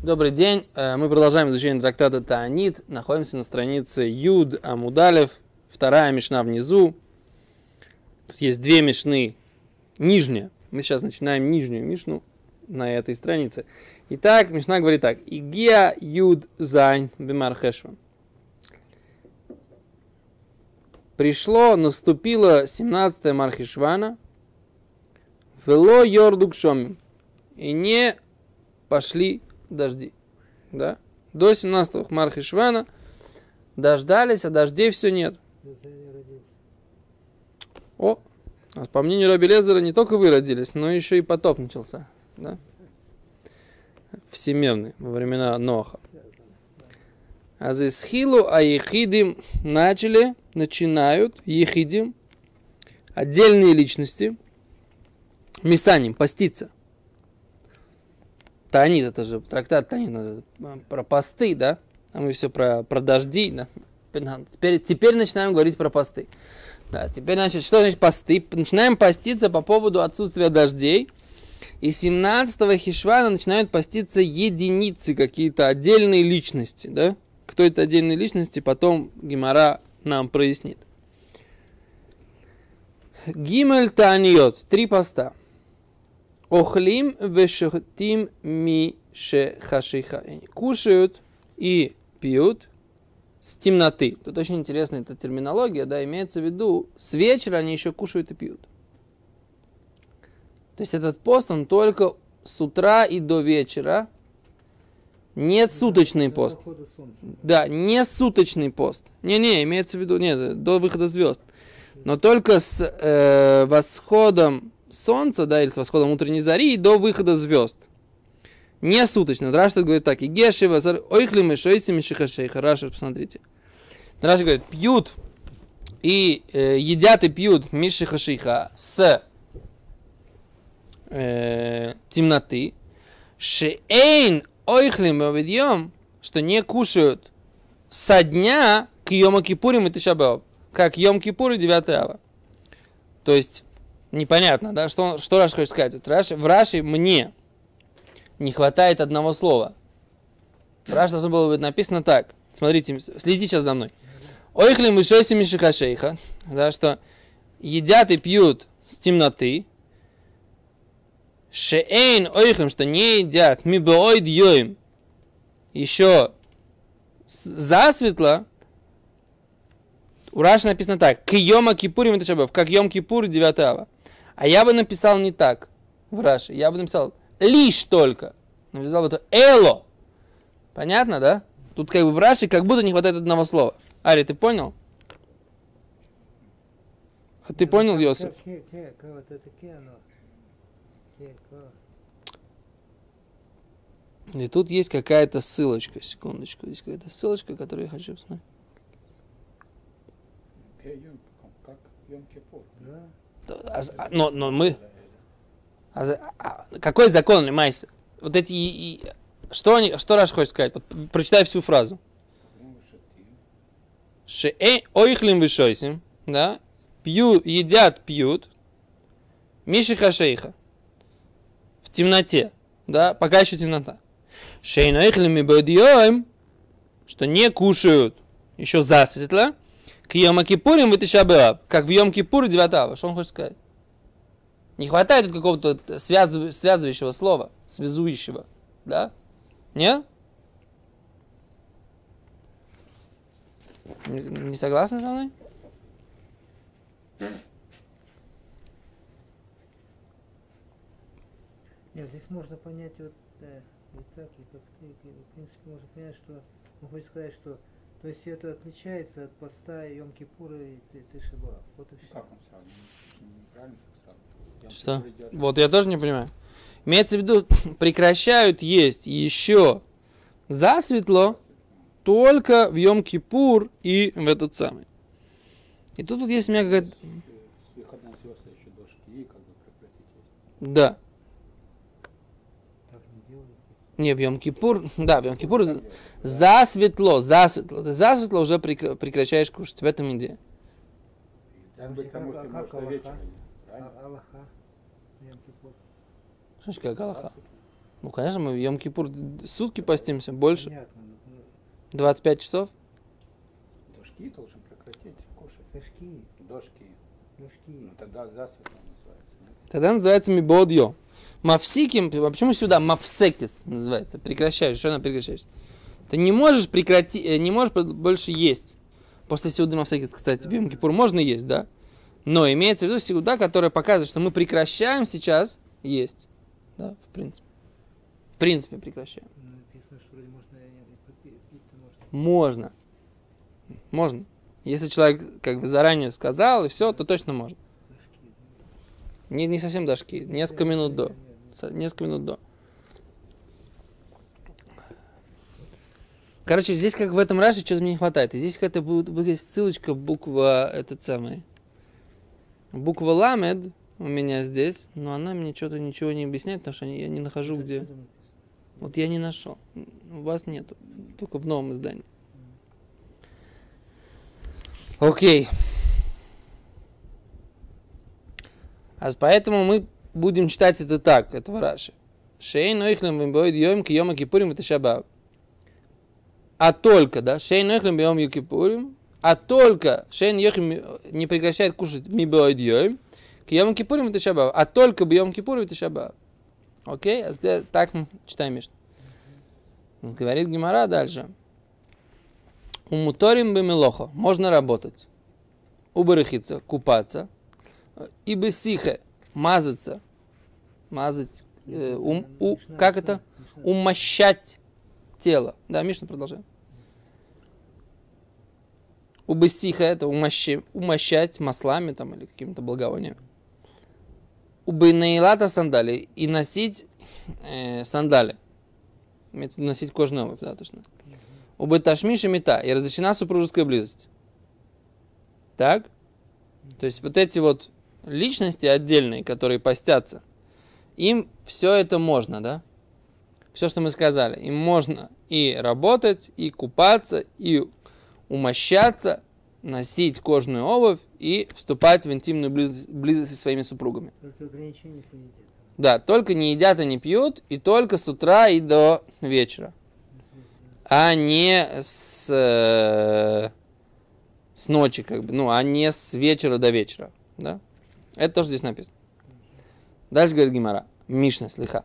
Добрый день. Э, мы продолжаем изучение трактата Таанит. Находимся на странице Юд Амудалев, вторая мешна внизу. Тут есть две мешны, нижняя. Мы сейчас начинаем нижнюю мишну на этой странице. Итак, мешна говорит так. Игия Юд Зайн Бимар Хешван. Пришло, наступило 17 Мархишвана. Вело Йордук Шомим. И не пошли дожди. Да? До 17-го Хмарха Швана дождались, а дождей все нет. О, а по мнению Раби Лезера, не только вы родились, но еще и потоп начался. Да? Всемирный, во времена Ноха. А за Исхилу, а Ехидим начали, начинают, Ехидим, отдельные личности, Мисаним, поститься. Танит, это же трактат Танит, про посты, да? А мы все про, про дожди, да? Теперь, теперь начинаем говорить про посты. Да, теперь, значит, что значит посты? Начинаем поститься по поводу отсутствия дождей. И 17-го Хишвана начинают поститься единицы, какие-то отдельные личности, да? Кто это отдельные личности, потом Гимара нам прояснит. Гимель Таниот, три поста. Охлим вешехтим ми шехашиха. Кушают и пьют с темноты. Тут очень интересная эта терминология, да, имеется в виду, с вечера они еще кушают и пьют. То есть этот пост, он только с утра и до вечера. Нет суточный пост. Да, не суточный пост. Не-не, имеется в виду, нет, до выхода звезд. Но только с э, восходом солнца, да, или с восходом утренней зари до выхода звезд. Не суточно. Раша говорит так. И гешева, ойхли мы шойси шейха. Раша, посмотрите. Раша говорит, пьют и э, едят и пьют мишихашиха с э, темноты. Шеэйн ойхлим бавидьем, что не кушают со дня к Йома Кипурим и Тишабеоб, как Йом Кипур и 9 ава. То есть непонятно, да, что, что Раш хочет сказать. Вот в Раши мне не хватает одного слова. В Раши должно было быть написано так. Смотрите, следите сейчас за мной. Ойхли мышоси мишихашейха, да, что едят и пьют с темноты. Шеэйн ойхлем, что не едят, мибоид йоим, еще засветло, у Раши написано так. К Йома Кипурим это шабов, как Йом Кипур 9 ава. А я бы написал не так в Раши. Я бы написал лишь только. Написал бы это эло. Понятно, да? Тут как бы в Раши как будто не хватает одного слова. Ари, ты понял? А ты понял, Йосиф? И тут есть какая-то ссылочка, секундочку. Здесь какая-то ссылочка, которую я хочу посмотреть. Как Йом-Кипур. Да. А, а, но, но мы... А, какой закон Лемайса? Вот эти... Что, они, что Раш хочет сказать? Вот, прочитай всю фразу. Шеэ ойхлим вишойсим, да, пью, едят, пьют, мишиха шейха, в темноте, да, пока еще темнота. Шейн ойхлим и что не кушают еще засветло, к Йома Кипурим и Тишабеаб, как в Йом Кипур 9 Что он хочет сказать? Не хватает тут какого-то связ... связывающего слова, связующего, да? Нет? Не, не согласны со мной? Нет, здесь можно понять вот да, и так, и как ты, в принципе, можно понять, что он хочет сказать, что то есть это отличается от поста Йом Кипура и Тышиба. Вот и все. Как он сразу? Что? Вот я тоже не понимаю. Имеется в виду, прекращают есть еще засветло только в Йом Кипур и в этот самый. И тут вот есть у меня какая-то... Да. Не, в Йом-Кипур, да, в Йом-Кипур засветло, засветло. Ты засветло уже прекращаешь кушать, в этом идея. Что значит как Аллаха? Ну, конечно, мы в Йом-Кипур сутки постимся, больше. Понятно. ну, 25 часов. До шки должен прекратить кушать. Дошки, До шки. дошки. Ну тогда засветло называется. Тогда называется мибодьо. Мавсиким, а почему сюда мавсекис называется? Прекращаешь, что она прекращаешь? Ты не можешь прекратить, не можешь больше есть. После сеуды мавсекис, кстати, в Йом-Кипур можно есть, да? Но имеется в виду сеуда, которая показывает, что мы прекращаем сейчас есть. Да, в принципе. В принципе прекращаем. Ну, написано, что вроде можно. Можно. Можно. Если человек как бы заранее сказал и все, то точно можно. Не, не совсем дошки, несколько минут до. Несколько минут до. Короче, здесь как в этом Раше что-то мне не хватает. Здесь какая-то будет, будет ссылочка буква этот самый. Буква Ламед у меня здесь, но она мне что-то ничего не объясняет, потому что я не нахожу где. Вот я не нашел. У вас нету. Только в новом издании. Окей. А поэтому мы будем читать это так, этого Раши. Шей нойхлем бимбоид йом ки йома кипурим это шабав. А только, да, шей нойхлем бимбоид йом кипурим, а только шей нойхлем не прекращает кушать мибоид йом, ки йома кипурим это шабав. А только бьем кипурим это шабав. Окей? А так мы читаем Мишну. Говорит Гимара дальше. У муторим бемелохо можно работать. У барахица купаться. И бесихе мазаться. Мазать. э, ум- у- как это? Умощать тело. Да, Мишна продолжаем. У бесиха это умощи- умощать маслами там или какими-то благовониями. У бейнаилата сандали и носить э, сандали. Носить кожаную обувь, да, точно. У беташмиша мета и разрешена супружеская близость. Так? То есть вот эти вот личности отдельные, которые постятся, им все это можно, да? Все, что мы сказали, им можно и работать, и купаться, и умощаться, носить кожаную обувь и вступать в интимную близость, близость со своими супругами. Только. Да, только не едят и не пьют, и только с утра и до вечера. А не с, э, с ночи, как бы, ну, а не с вечера до вечера. Да? Это тоже здесь написано. Дальше говорит Гимара. Мишна, слыха.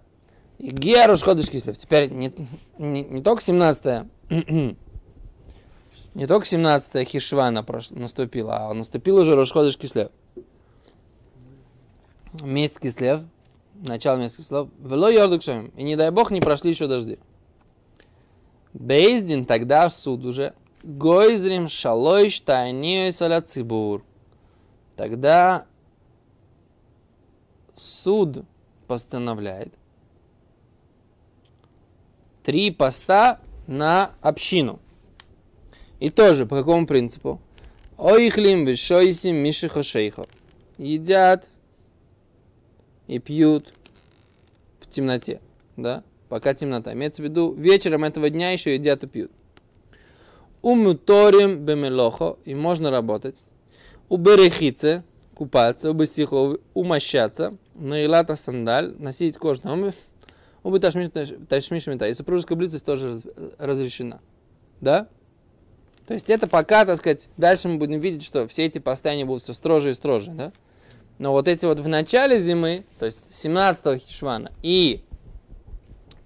И Геруш ходишь кислев. Теперь не, не, не только 17 не только 17 Хишвана наступила, а наступил уже Рошходыш Кислев. Месяц Кислев, начало месяца Кислев, вело Йордук Шамим. И не дай бог не прошли еще дожди. Бейздин тогда суд уже. Гойзрим шалой штайниой саля цибур. Тогда суд постановляет три поста на общину. И тоже по какому принципу? Оихлим вишойсим мишиха шейхо. Едят и пьют в темноте, да? Пока темнота. Имеется в виду, вечером этого дня еще едят и пьют. Умуторим бемелохо, и можно работать. У берехице, купаться, у бесихо, умощаться, на илата сандаль, носить кожную обувь, у ташмишмита. И супружеская близость тоже раз- разрешена. Да? То есть это пока, так сказать, дальше мы будем видеть, что все эти посты, они будут все строже и строже, да? Но вот эти вот в начале зимы, то есть 17 хишвана и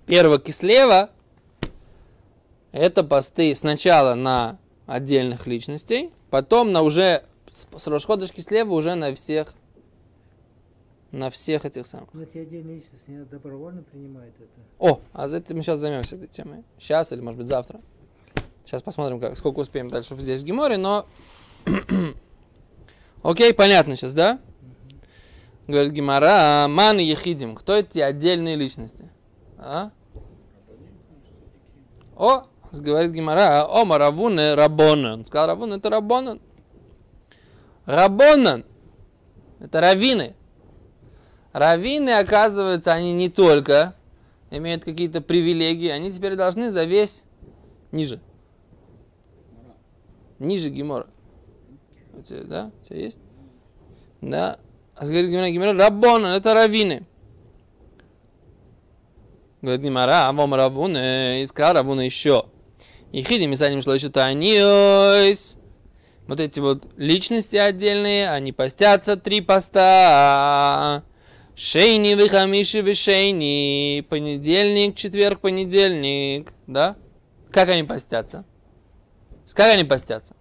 1 кислева, это посты сначала на отдельных личностей, потом на уже с, с Рошходыш кислева уже на всех, на всех этих самых. Но эти отдельные личности добровольно принимают это. О, а за этим мы сейчас займемся этой темой. Сейчас или, может быть, завтра. Сейчас посмотрим, как, сколько успеем дальше здесь в Геморе, но... Окей, понятно сейчас, да? Говорит Гимара, ман и ехидим. Кто эти отдельные личности? А? О, говорит Гимара, о, Маравуне Рабонан. Он сказал, Рабон, это Рабонан. Рабонан. Это раввины. Раввины, оказывается, они не только имеют какие-то привилегии, они теперь должны за весь ниже. Ниже Гимора. У тебя, да? У тебя есть? Да. А говорит Гимора, Гимора, Рабонан, это раввины. Говорит Гимара, а вам Равуна, искал Равуна еще. И хиди мисаним шло еще таниойс. Вот эти вот личности отдельные, они постятся три поста. Шейни, выхамиши, вишейни. Понедельник, четверг, понедельник. Да? Как они постятся? Как они постятся?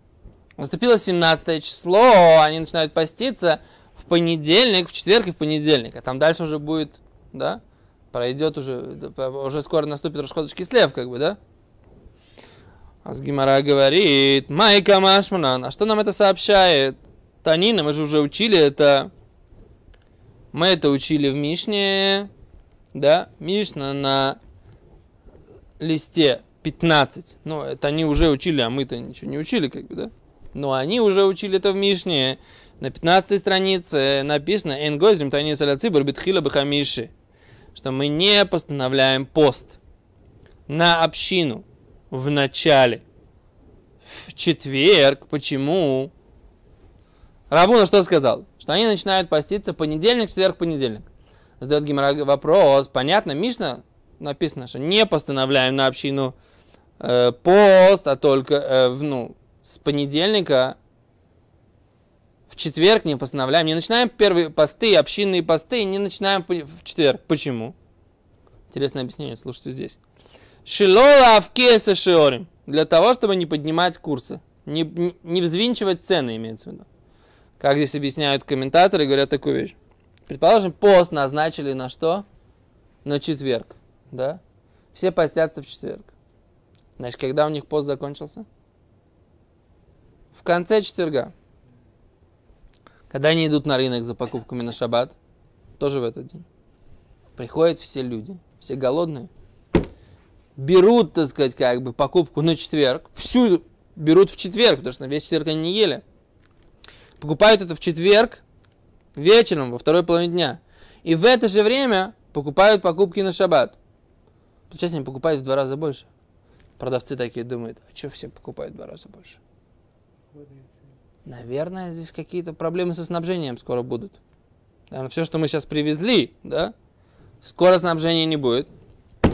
Наступило 17 число, они начинают поститься в понедельник, в четверг и в понедельник. А там дальше уже будет, да, пройдет уже, уже скоро наступит Рашходыш Кислев, как бы, да? А с Гимара говорит, Майка Машманан, а что нам это сообщает? Танина, мы же уже учили это. Мы это учили в Мишне, да? Мишна на листе 15. Ну, это они уже учили, а мы-то ничего не учили, как бы, да? Но они уже учили это в Мишне. На 15 странице написано «Энгозим танис аляцибр битхила бахамиши», что мы не постановляем пост на общину в начале, в четверг. Почему? Равуна что сказал? Что они начинают поститься понедельник, четверг, понедельник. Задает Гимара вопрос. Понятно, Мишна написано, что не постановляем на общину э, пост, а только э, ну, с понедельника в четверг не постановляем. Не начинаем первые посты, общинные посты, не начинаем в четверг. Почему? Интересное объяснение, слушайте здесь. Шилола авкеса шиорим. Для того, чтобы не поднимать курсы. Не, не, не взвинчивать цены, имеется в виду. Как здесь объясняют комментаторы, говорят такую вещь. Предположим, пост назначили на что? На четверг. Да? Все постятся в четверг. Значит, когда у них пост закончился? В конце четверга. Когда они идут на рынок за покупками на шаббат, тоже в этот день. Приходят все люди, все голодные, берут, так сказать, как бы покупку на четверг, всю берут в четверг, потому что на весь четверг они не ели. Покупают это в четверг вечером, во второй половине дня. И в это же время покупают покупки на шаббат. Получается, они покупают в два раза больше. Продавцы такие думают, а что все покупают в два раза больше? Наверное, здесь какие-то проблемы со снабжением скоро будут. Наверное, все, что мы сейчас привезли, да, скоро снабжения не будет.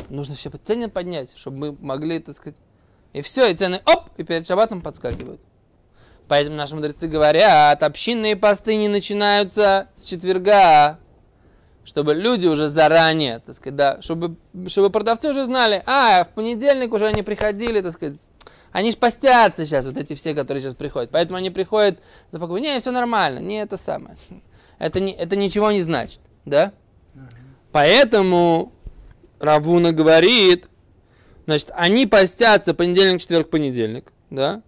Нужно все цены поднять, чтобы мы могли, так сказать, и все, и цены, оп, и перед шабатом подскакивают. Поэтому наши мудрецы говорят, общинные посты не начинаются с четверга, чтобы люди уже заранее, так сказать, да, чтобы, чтобы продавцы уже знали, а, в понедельник уже они приходили, так сказать, они ж постятся сейчас, вот эти все, которые сейчас приходят. Поэтому они приходят за покупку. Не, все нормально, не это самое. Это, не, это ничего не значит, да? Поэтому Равуна говорит, значит, они постятся понедельник, четверг, понедельник, да?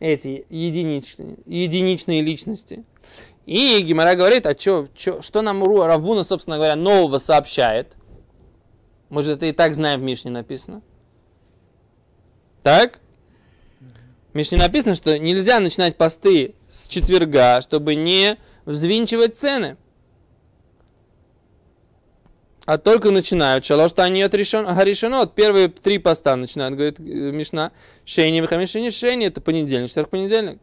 Эти единичные, единичные личности. И Гимара говорит, а чё, чё, что нам Равуна, собственно говоря, нового сообщает? Мы же это и так знаем в Мишне написано. Так? В Мишне написано, что нельзя начинать посты с четверга, чтобы не взвинчивать цены. А только начинают. Шалош они от Гаришанот. Первые три поста начинают, говорит э, Мишна. Шейни, Вихамишини, Шейни. Это понедельник, четверг, понедельник.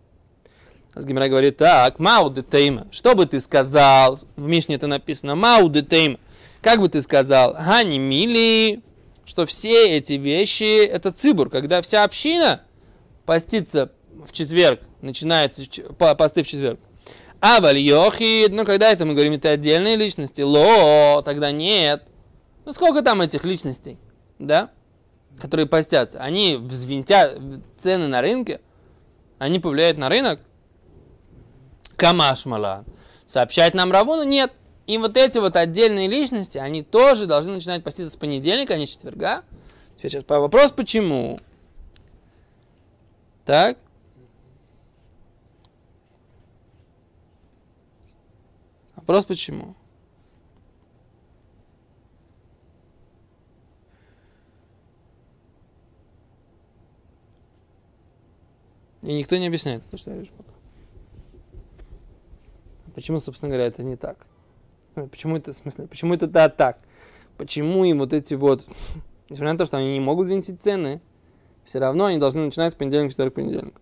А Гимара говорит, так, Мау де Тейма. Что бы ты сказал? В Мишне это написано. Мау де Тейма. Как бы ты сказал? Гани мили что все эти вещи это цибур, когда вся община постится в четверг, начинается посты в четверг. А вальохид, ну когда это мы говорим, это отдельные личности, ло, тогда нет. Ну сколько там этих личностей, да, которые постятся? Они взвинтят цены на рынке, они повлияют на рынок. Камашмала. Сообщать нам Равуну? Нет. И вот эти вот отдельные личности, они тоже должны начинать поститься с понедельника, а не с четверга. Теперь сейчас вопрос, почему? Так. Вопрос, почему? И никто не объясняет, то, что я вижу пока. Почему, собственно говоря, это не так? Почему это, в смысле, почему это да, так? Почему им вот эти вот, несмотря на то, что они не могут взвинтить цены, все равно они должны начинать с понедельника, четверг, понедельник.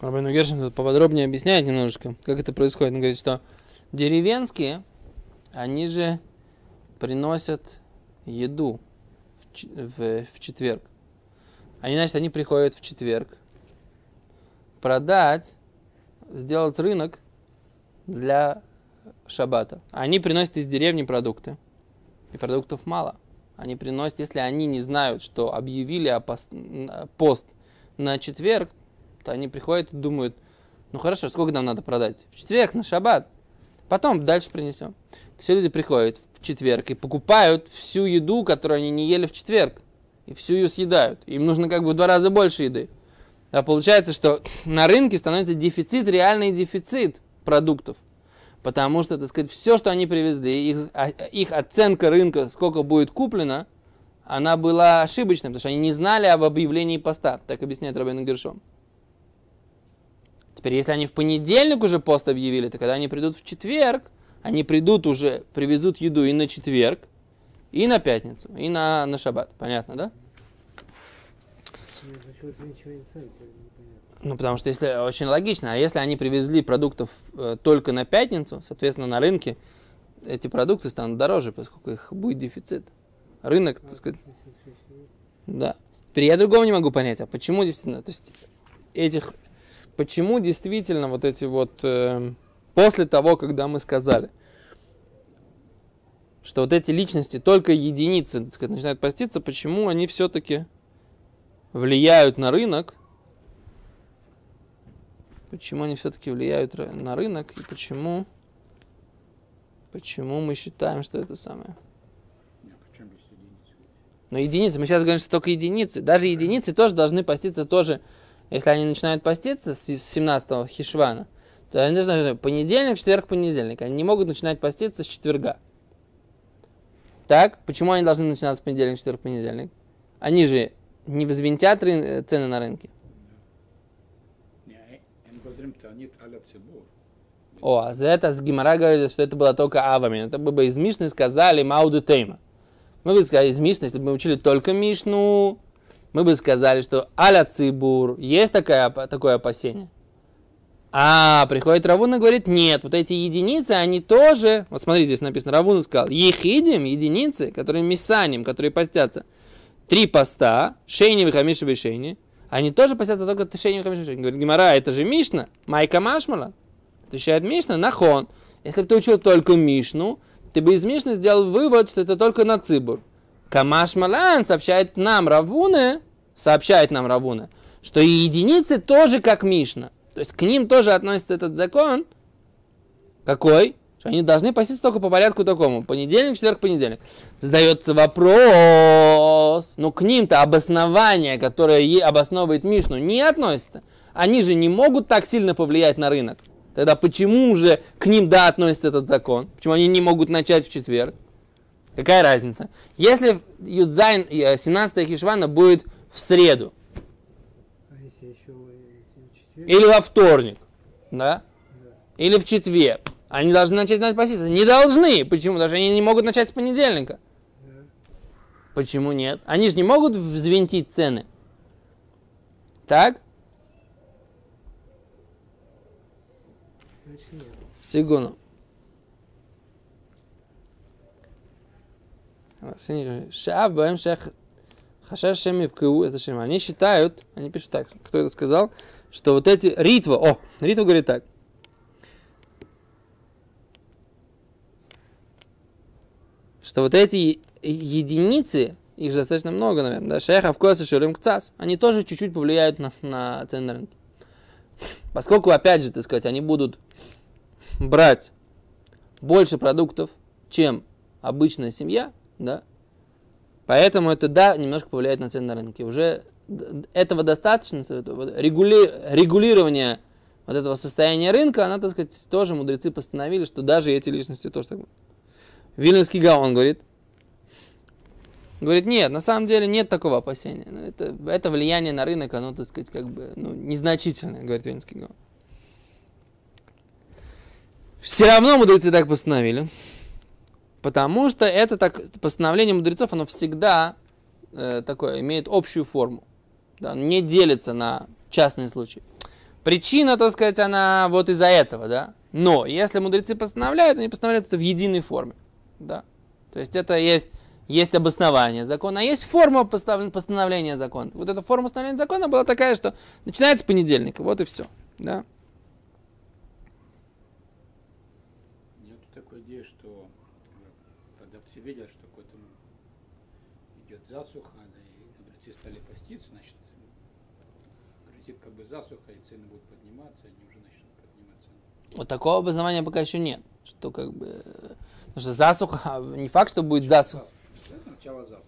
Рабейну Гершин тут поподробнее объясняет немножечко, как это происходит. Он говорит, что деревенские, они же приносят еду в, в, в четверг. Они, значит, они приходят в четверг продать, сделать рынок для шаббата. Они приносят из деревни продукты. И продуктов мало. Они приносят, если они не знают, что объявили о пост на четверг, то они приходят и думают, ну хорошо, сколько нам надо продать? В четверг, на шаббат. Потом дальше принесем. Все люди приходят в четверг и покупают всю еду, которую они не ели в четверг. И всю ее съедают. Им нужно как бы в два раза больше еды. А получается, что на рынке становится дефицит, реальный дефицит продуктов. Потому что, так сказать, все, что они привезли, их, а- их оценка рынка, сколько будет куплено, она была ошибочной, потому что они не знали об объявлении поста. Так объясняет Рабин Гершом. Теперь, если они в понедельник уже пост объявили, то когда они придут в четверг, они придут уже, привезут еду и на четверг, и на пятницу, и на, на шаббат. Понятно, да? Ну, потому что если очень логично, а если они привезли продуктов э, только на пятницу, соответственно, на рынке эти продукты станут дороже, поскольку их будет дефицит. Рынок, так сказать, да. Теперь я другого не могу понять, а почему действительно, то есть этих, почему действительно вот эти вот, э, после того, когда мы сказали, что вот эти личности, только единицы, так сказать, начинают поститься, почему они все-таки влияют на рынок, почему они все-таки влияют на рынок и почему, почему мы считаем, что это самое. Но единицы, мы сейчас говорим, что только единицы. Даже единицы тоже должны поститься тоже. Если они начинают поститься с 17-го хишвана, то они должны понедельник, четверг, понедельник. Они не могут начинать поститься с четверга. Так, почему они должны начинаться с понедельник, четверг, понедельник? Они же не взвинтят рын- э, цены на рынке. О, а за это с Гимара говорили, что это было только авами. Это бы, бы из Мишны сказали Мауду Тейма. Мы бы сказали из Мишны, если бы мы учили только Мишну, мы бы сказали, что Аля Цибур, есть опа- такое опасение. А приходит Равуна и говорит, нет, вот эти единицы, они тоже, вот смотри, здесь написано, Равуна сказал, ехидим, единицы, которые мисаним, которые постятся, три поста, шейни, вихамиши, вишейни, они тоже постятся только шейни, вихамиши, вишейни. Говорит, Гимара, это же Мишна, Майка Машмала. Отвечает Мишна, нахон. Если бы ты учил только Мишну, ты бы из Мишны сделал вывод, что это только на Цибур. Камаш Малан сообщает нам Равуны, сообщает нам Равуны, что и единицы тоже как Мишна. То есть к ним тоже относится этот закон. Какой? Что они должны поститься только по порядку такому. Понедельник, четверг, понедельник. Задается вопрос. Ну, к ним-то обоснование, которое е- обосновывает Мишну, не относится. Они же не могут так сильно повлиять на рынок. Тогда почему же к ним, да, относится этот закон? Почему они не могут начать в четверг? Какая разница? Если Юдзайн, э, 17 Хишвана будет в среду А если еще или во вторник, да? Да. Или в четверг, они должны начать на поститься. Не должны. Почему? Даже они не могут начать с понедельника. Да. Почему нет? Они же не могут взвинтить цены. Так? Секунду. Шааб баем шех хашаш шем ипкау, это шем. Они считают, они пишут так, кто это сказал, что вот эти ритва, о, ритва говорит так. Что вот эти единицы, их же достаточно много, наверное, да, шеха, вкус и шерим кцас, они тоже чуть-чуть повлияют на, на цены на рынке. Поскольку, опять же, так сказать, они будут брать больше продуктов, чем обычная семья, да, поэтому это, да, немножко повлияет на цены на рынке. Уже этого достаточно, регулирование вот этого состояния рынка, она, так сказать, тоже мудрецы постановили, что даже эти личности тоже так будут. Вильнюсский Гаон говорит, говорит, нет, на самом деле нет такого опасения. Ну, это, это влияние на рынок, оно, так сказать, как бы, ну, незначительное, говорит Вильнюсский Гаон. Все равно мудрецы так постановили. Потому что это так, постановление мудрецов, оно всегда э, такое, имеет общую форму. Да, не делится на частные случаи. Причина, так сказать, она вот из-за этого, да. Но если мудрецы постановляют, они постановляют это в единой форме, да. То есть это есть, есть обоснование закона, а есть форма постановления закона. Вот эта форма постановления закона была такая, что начинается с понедельника, вот и все, да. Нет такой идеи, что продавцы видят, что какой-то идет засуха, да, и мудрецы стали поститься, значит, грозит как бы засуха, и цены будут подниматься, они уже начнут подниматься. Вот такого обоснования пока еще нет. Что как бы... Потому что засуха, не факт, что будет засуха. Это начало засухи,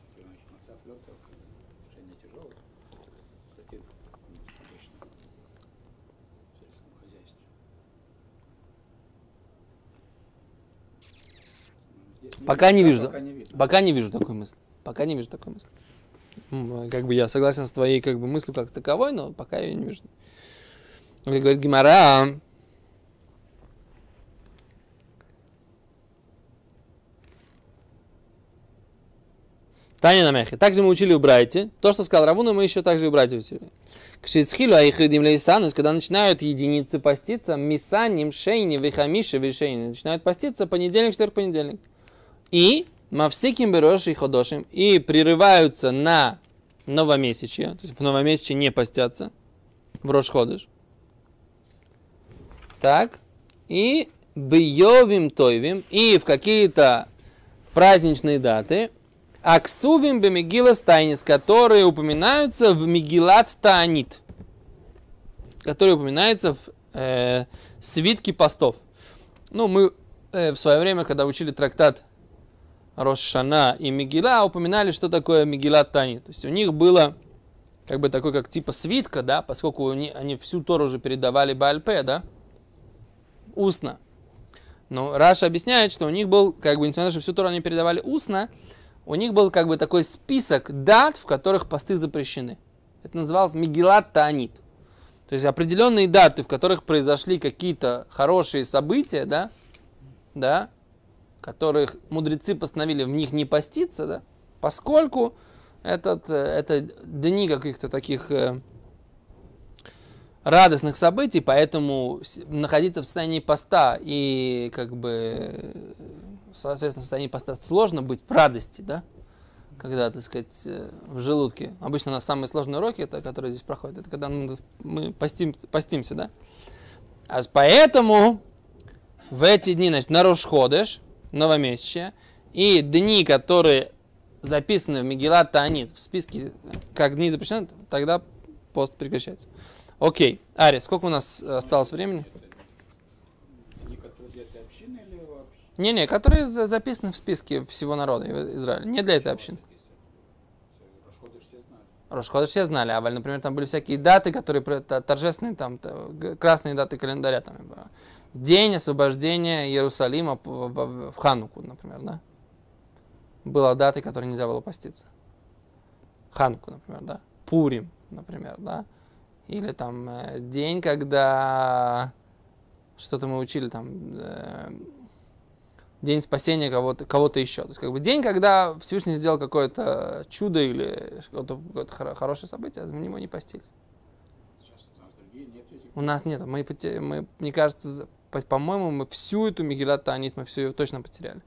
Пока не вижу. Пока не видно. Пока не вижу такой мысли. Пока не вижу такой мысли. М, Как бы я согласен с твоей как бы мыслью как таковой, но пока я ее не вижу. Как говорит Гимара, Таня Намехи. Также мы учили у Брайте. То, что сказал Равуна, мы еще также и у Брайте учили. Кшицхилу, а их лейсанус, когда начинают единицы поститься, мисаним, шейни, вихамиши, вишейни, начинают поститься понедельник, четверг, понедельник. И мавсиким и ходошим, и прерываются на новомесячье, то есть в новомесячье не постятся, в Рошходыш. Так, и бьевим тойвим, и в какие-то праздничные даты, Аксувим бемегила стайнис, которые упоминаются в Мегилат Таанит, который упоминается в э, свитке постов. Ну, мы э, в свое время, когда учили трактат Рошана и Мегила, упоминали, что такое Мегилат Таанит. То есть у них было как бы такой, как типа свитка, да, поскольку они, они всю Тору уже передавали Бальпе, да, устно. Но Раша объясняет, что у них был, как бы, несмотря на то, что всю Тору они передавали устно, у них был как бы такой список дат, в которых посты запрещены. Это называлось Мегилат Таанит. То есть определенные даты, в которых произошли какие-то хорошие события, да, да, которых мудрецы постановили в них не поститься, да, поскольку этот, э, это дни каких-то таких э, радостных событий, поэтому находиться в состоянии поста и как бы э, соответственно в состоянии поста сложно быть в радости, да, когда, так сказать, в желудке. Обычно у нас самые сложные уроки, это, которые здесь проходят, это когда мы постим, постимся, да. А поэтому в эти дни, значит, на Рошходыш, новомесячие, и дни, которые записаны в Мегилат Таанит, в списке, э, как дни запрещены, тогда пост прекращается. Окей. Ари, сколько у нас осталось времени? Не-не, которые за- записаны в списке всего народа Израиля. Не для этой общины. Расходы все знали. А, например, там были всякие даты, которые торжественные, там, красные даты календаря. Там, э, день освобождения Иерусалима в, Хануку, например, да? Была дата, которой нельзя было поститься. Хануку, например, да? Пурим, например, да? Или там э, день, когда что-то мы учили там э, день спасения кого-то, кого-то еще. То есть, как бы день, когда Всевышний сделал какое-то чудо или какое-то хоро- хорошее событие, мы него не постились. Сейчас у нас другие нет этих. У нас нет. Мы, мы мне кажется, по-моему, мы всю эту Мегилат Таанит, мы всю ее точно потеряли.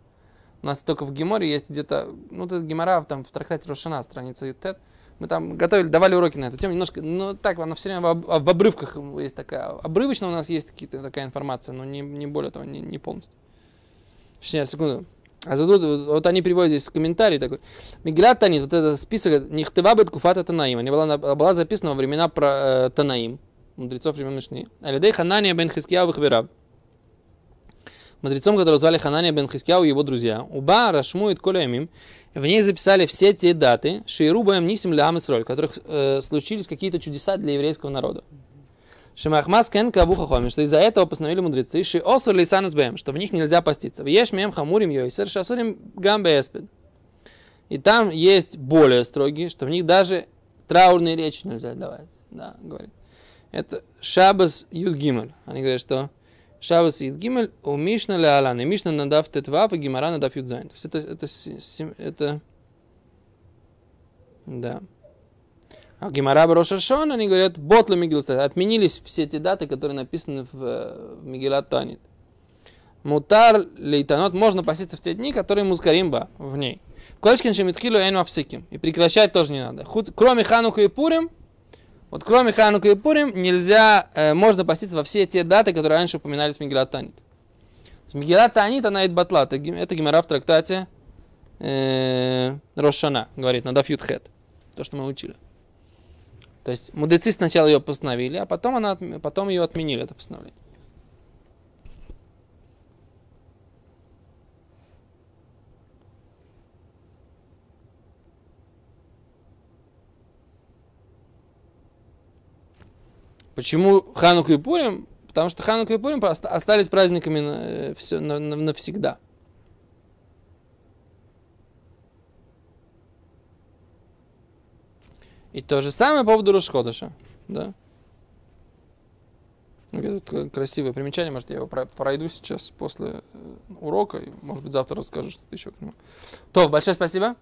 У нас только в Геморе есть где-то, ну, это Гемора там в трактате Рошана, страница Ютет. Мы там готовили, давали уроки на эту тему немножко, но так, она все время в, об- в обрывках есть такая, обрывочно у нас есть какие-то такая информация, но не, не более того, не, не полностью. Сейчас, секунду. А тут, вот, они приводят здесь комментарий такой. Мегилат Танит, вот этот список, Нихтева бет куфата Танаим, она была, была записана во времена про, э, Танаим, мудрецов времен Мишны. Алидей Ханания бен Хискияу Вихверав. Мудрецом, которого звали Ханания бен Хискияу и его друзья. Уба Рашмует Коляемим. В ней записали все те даты, Шейрубаем Нисим Лям Исроль, в которых э, случились какие-то чудеса для еврейского народа. Шимахмас кен кавуха что из-за этого постановили мудрецы, ши осур лейсан что в них нельзя поститься. В еш мем хамурим йойсер шасурим гамбе эспид. И там есть более строгие, что в них даже траурные речи нельзя давать. Да, говорит. Это Шабас Юдгимель. Они говорят, что Шабас Юдгимель у Мишна ле Алан. И Мишна надав тетвав, и Гимара надав Юдзайн. То есть это, это, это, да. А Гимара Рошашон, они говорят, ботла Мигилат Отменились все эти даты, которые написаны в, в Мигилат Танит. Мутар лейтанот, можно поститься в те дни, которые мускаримба в ней. Колечкин шемитхилу авсиким. И прекращать тоже не надо. Кроме Ханука и Пурим, вот кроме Ханука и Пурим, нельзя, э, можно поститься во все те даты, которые раньше упоминались в Мигилат Танит. Мигилат Танит, она батла. Это, это гемора в трактате э, Рошана, говорит, на Дафьют То, что мы учили. То есть мудрецы сначала ее постановили, а потом, она, потом ее отменили, это постановление. Почему Ханука и Пурим? Потому что Ханука и Пурим остались праздниками э, все, навсегда. И то же самое по поводу Рошходыша. Да? Тут красивое примечание, может, я его пройду сейчас после э, урока, и, может быть, завтра расскажу что-то еще к нему. То, большое спасибо.